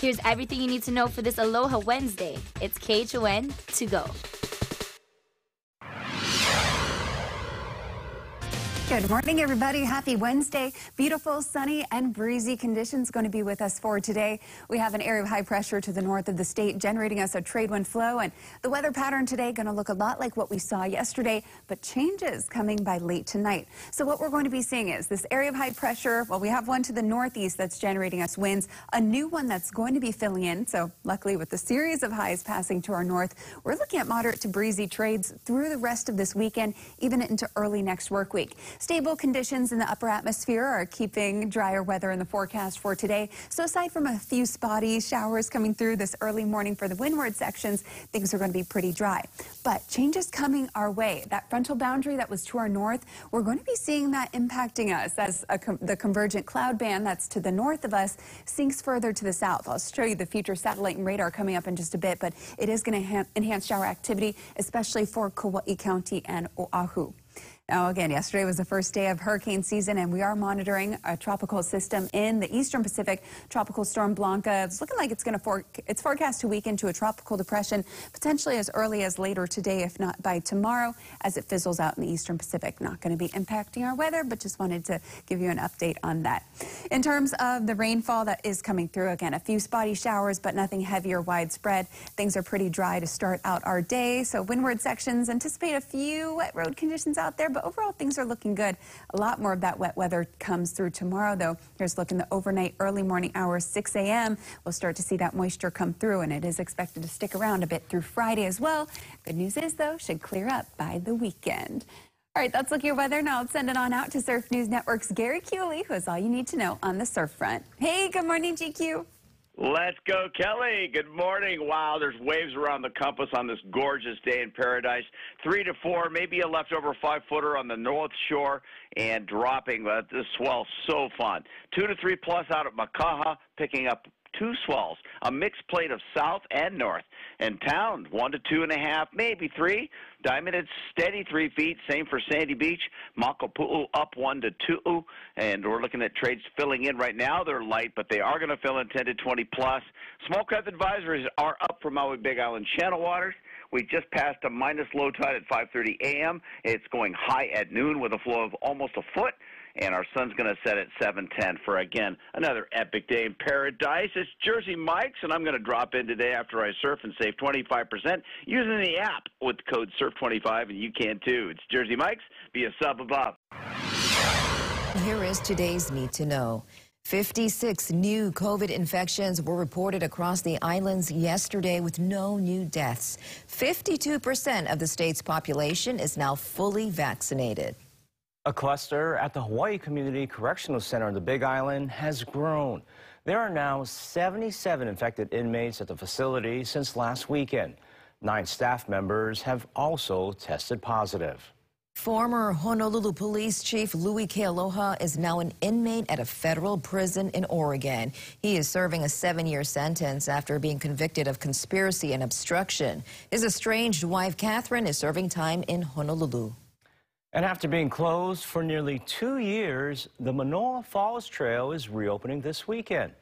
Here's everything you need to know for this Aloha Wednesday. It's KHON to go. Good morning, everybody. Happy Wednesday. Beautiful, sunny, and breezy conditions going to be with us for today. We have an area of high pressure to the north of the state generating us a trade wind flow, and the weather pattern today going to look a lot like what we saw yesterday, but changes coming by late tonight. So what we're going to be seeing is this area of high pressure. Well, we have one to the northeast that's generating us winds, a new one that's going to be filling in. So luckily, with the series of highs passing to our north, we're looking at moderate to breezy trades through the rest of this weekend, even into early next work week. Stable conditions in the upper atmosphere are keeping drier weather in the forecast for today. So aside from a few spotty showers coming through this early morning for the windward sections, things are going to be pretty dry. But changes coming our way. That frontal boundary that was to our north, we're going to be seeing that impacting us as com the convergent cloud band that's to the north of us sinks further to the south. I'll show you the future satellite and radar coming up in just a bit, but it is going to enhance shower activity, especially for Kauai County and Oahu. Now, again, yesterday was the first day of hurricane season, and we are monitoring a tropical system in the eastern Pacific. Tropical storm Blanca. It's looking like it's going to for, it's forecast to weaken to a tropical depression, potentially as early as later today, if not by tomorrow, as it fizzles out in the eastern Pacific. Not going to be impacting our weather, but just wanted to give you an update on that. In terms of the rainfall that is coming through, again, a few spotty showers, but nothing heavy or widespread. Things are pretty dry to start out our day, so windward sections anticipate a few wet road conditions out there, but but overall things are looking good. A lot more of that wet weather comes through tomorrow, though. Here's looking the overnight early morning hours, 6 a.m. We'll start to see that moisture come through, and it is expected to stick around a bit through Friday as well. Good news is, though, should clear up by the weekend. All right, that's look your weather. Now let's send it on out to Surf News Network's Gary Kewley, who has all you need to know on the surf front. Hey, good morning, GQ. Let's go, Kelly. Good morning. Wow, there's waves around the compass on this gorgeous day in paradise. Three to four, maybe a leftover five footer on the north shore and dropping. But this swell so fun. Two to three plus out at Makaha, picking up two swells, a mixed plate of south and north. And town, one to two and a half, maybe three. Diamond, it's steady three feet. Same for Sandy Beach. Makapu'u up one to two. And we're looking at trades filling in right now. They're light, but they are going to fill in 10 to 20 plus. Small craft advisories are up for Maui Big Island channel waters. We just passed a minus low tide at 5:30 a.m. It's going high at noon with a flow of almost a foot and our sun's going to set at 7:10 for again another epic day in paradise. It's Jersey Mike's, and I'm going to drop in today after I surf and save 25% using the app with code SURF25, and you can too. It's Jersey Mike's. Be a sub above. Here is today's need to know. 56 new COVID infections were reported across the islands yesterday with no new deaths. 52% of the state's population is now fully vaccinated. A cluster at the Hawaii Community Correctional Center on the Big Island has grown. There are now 77 infected inmates at the facility since last weekend. Nine staff members have also tested positive. Former Honolulu Police Chief Louis Kealoha is now an inmate at a federal prison in Oregon. He is serving a seven-year sentence after being convicted of conspiracy and obstruction. His estranged wife, Katherine, is serving time in Honolulu. And after being closed for nearly two years, the Manoa Falls Trail is reopening this weekend.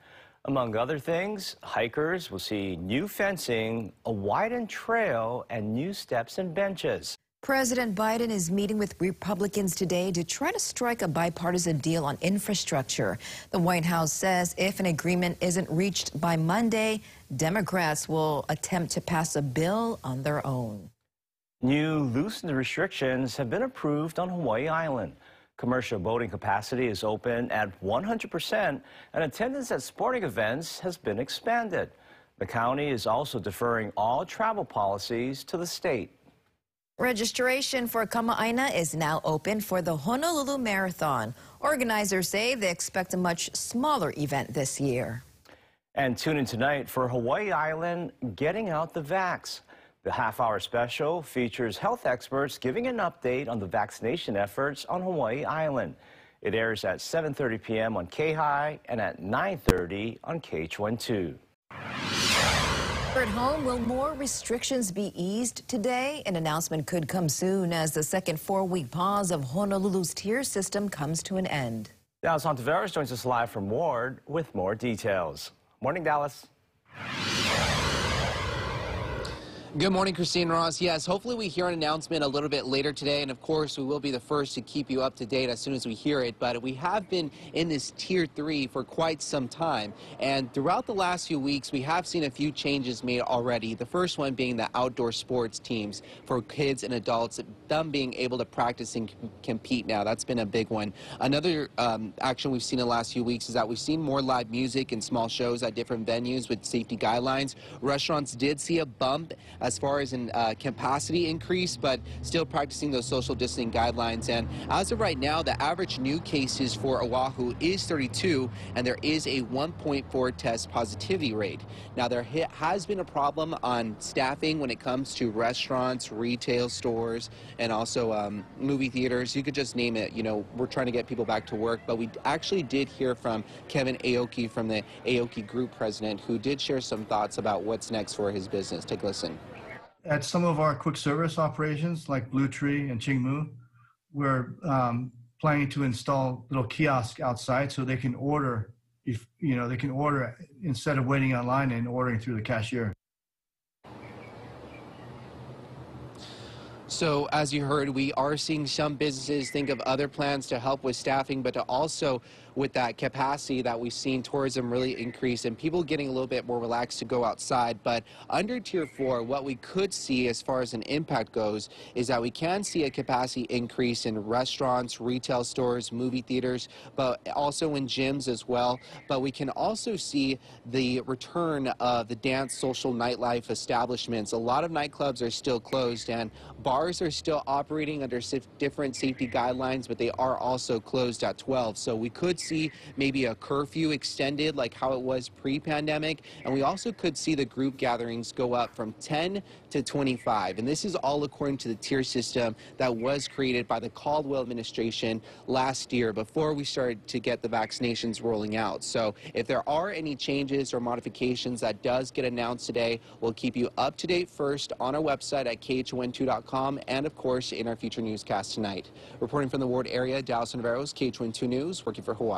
Among other things, hikers will see new fencing, a widened trail, and new steps and benches. President Biden is meeting with Republicans today to try to strike a bipartisan deal on infrastructure. The White House says if an agreement isn't reached by Monday, Democrats will attempt to pass a bill on their own. New loosened restrictions have been approved on Hawaii Island. Commercial boating capacity is open at 100%, and attendance at sporting events has been expanded. The county is also deferring all travel policies to the state. Registration for Kama'aina is now open for the Honolulu Marathon. Organizers say they expect a much smaller event this year. And tune in tonight for Hawaii Island Getting Out the Vax. The half-hour special features health experts giving an update on the vaccination efforts on Hawaii Island. It airs at 7.30 p.m. on K-High and at 9.30 on KHON2. At home, will more restrictions be eased today? An announcement could come soon as the second four-week pause of Honolulu's tier system comes to an end. Dallas Ontiveros joins us live from Ward with more details. Morning, Dallas. Good morning, Christine Ross. Yes, hopefully we hear an announcement a little bit later today, and of course we will be the first to keep you up to date as soon as we hear it. But we have been in this tier three for quite some time, and throughout the last few weeks we have seen a few changes made already. The first one being the outdoor sports teams for kids and adults, them being able to practice and compete now. That's been a big one. Another um, action we've seen in the last few weeks is that we've seen more live music and small shows at different venues with safety guidelines. Restaurants did see a bump as far as in uh, capacity increase, but still practicing those social distancing guidelines. And as of right now, the average new cases for Oahu is 32, and there is a 1.4 test positivity rate. Now, there has been a problem on staffing when it comes to restaurants, retail stores, and also um, movie theaters. You could just name it. You know, we're trying to get people back to work, but we actually did hear from Kevin Aoki from the Aoki Group president, who did share some thoughts about what's next for his business. Take a listen at some of our quick service operations like Blue Tree and Chingmu, we're um, planning to install little kiosks outside so they can order if you know they can order instead of waiting online and ordering through the cashier. So as you heard, we are seeing some businesses think of other plans to help with staffing, but to also with that capacity that we've seen tourism really increase and people getting a little bit more relaxed to go outside. But under tier four, what we could see as far as an impact goes is that we can see a capacity increase in restaurants, retail stores, movie theaters, but also in gyms as well. But we can also see the return of the dance, social, nightlife establishments. A lot of nightclubs are still closed and bars are still operating under different safety guidelines, but they are also closed at 12. So we could maybe a curfew extended like how it was pre-pandemic. And we also could see the group gatherings go up from 10 to 25. And this is all according to the tier system that was created by the Caldwell administration last year before we started to get the vaccinations rolling out. So if there are any changes or modifications that does get announced today, we'll keep you up to date first on our website at KHON2.com and of course in our future newscast tonight. Reporting from the Ward area, Dallas Ontiveros KHON2 News, working for Hawaii.